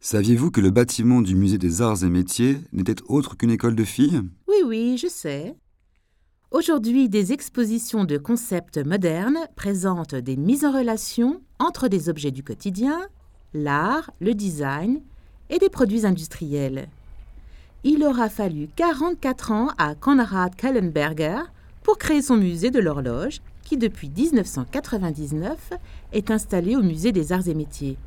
Saviez-vous que le bâtiment du musée des arts et métiers n'était autre qu'une école de filles? Oui, oui, je sais. Aujourd'hui, des expositions de concepts modernes présentent des mises en relation entre des objets du quotidien, l'art, le design et des produits industriels. Il aura fallu 44 ans à Konrad Kallenberger pour créer son musée de l'horloge, qui depuis 1999 est installé au musée des arts et métiers.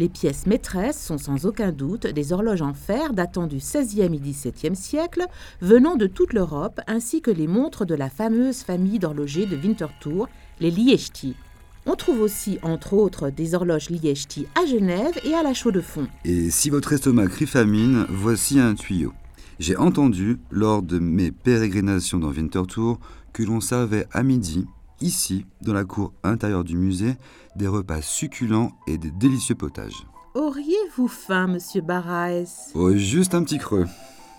Les pièces maîtresses sont sans aucun doute des horloges en fer datant du XVIe et XVIIe siècle, venant de toute l'Europe, ainsi que les montres de la fameuse famille d'horlogers de Winterthur, les Liechti. On trouve aussi, entre autres, des horloges Liechti à Genève et à la Chaux-de-Fonds. Et si votre estomac crie famine, voici un tuyau. J'ai entendu, lors de mes pérégrinations dans Winterthur, que l'on servait à midi, ici, dans la cour intérieure du musée, des repas succulents et des délicieux potages. Auriez-vous faim, monsieur Barraes Oh, juste un petit creux.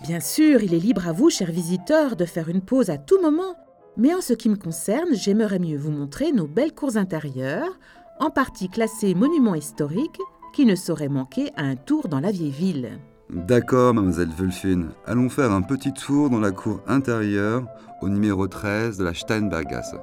Bien sûr, il est libre à vous, chers visiteurs, de faire une pause à tout moment. Mais en ce qui me concerne, j'aimerais mieux vous montrer nos belles cours intérieures, en partie classées monuments historiques, qui ne sauraient manquer à un tour dans la vieille ville. D'accord, mademoiselle Wölfin. Allons faire un petit tour dans la cour intérieure au numéro 13 de la Steinbergasse.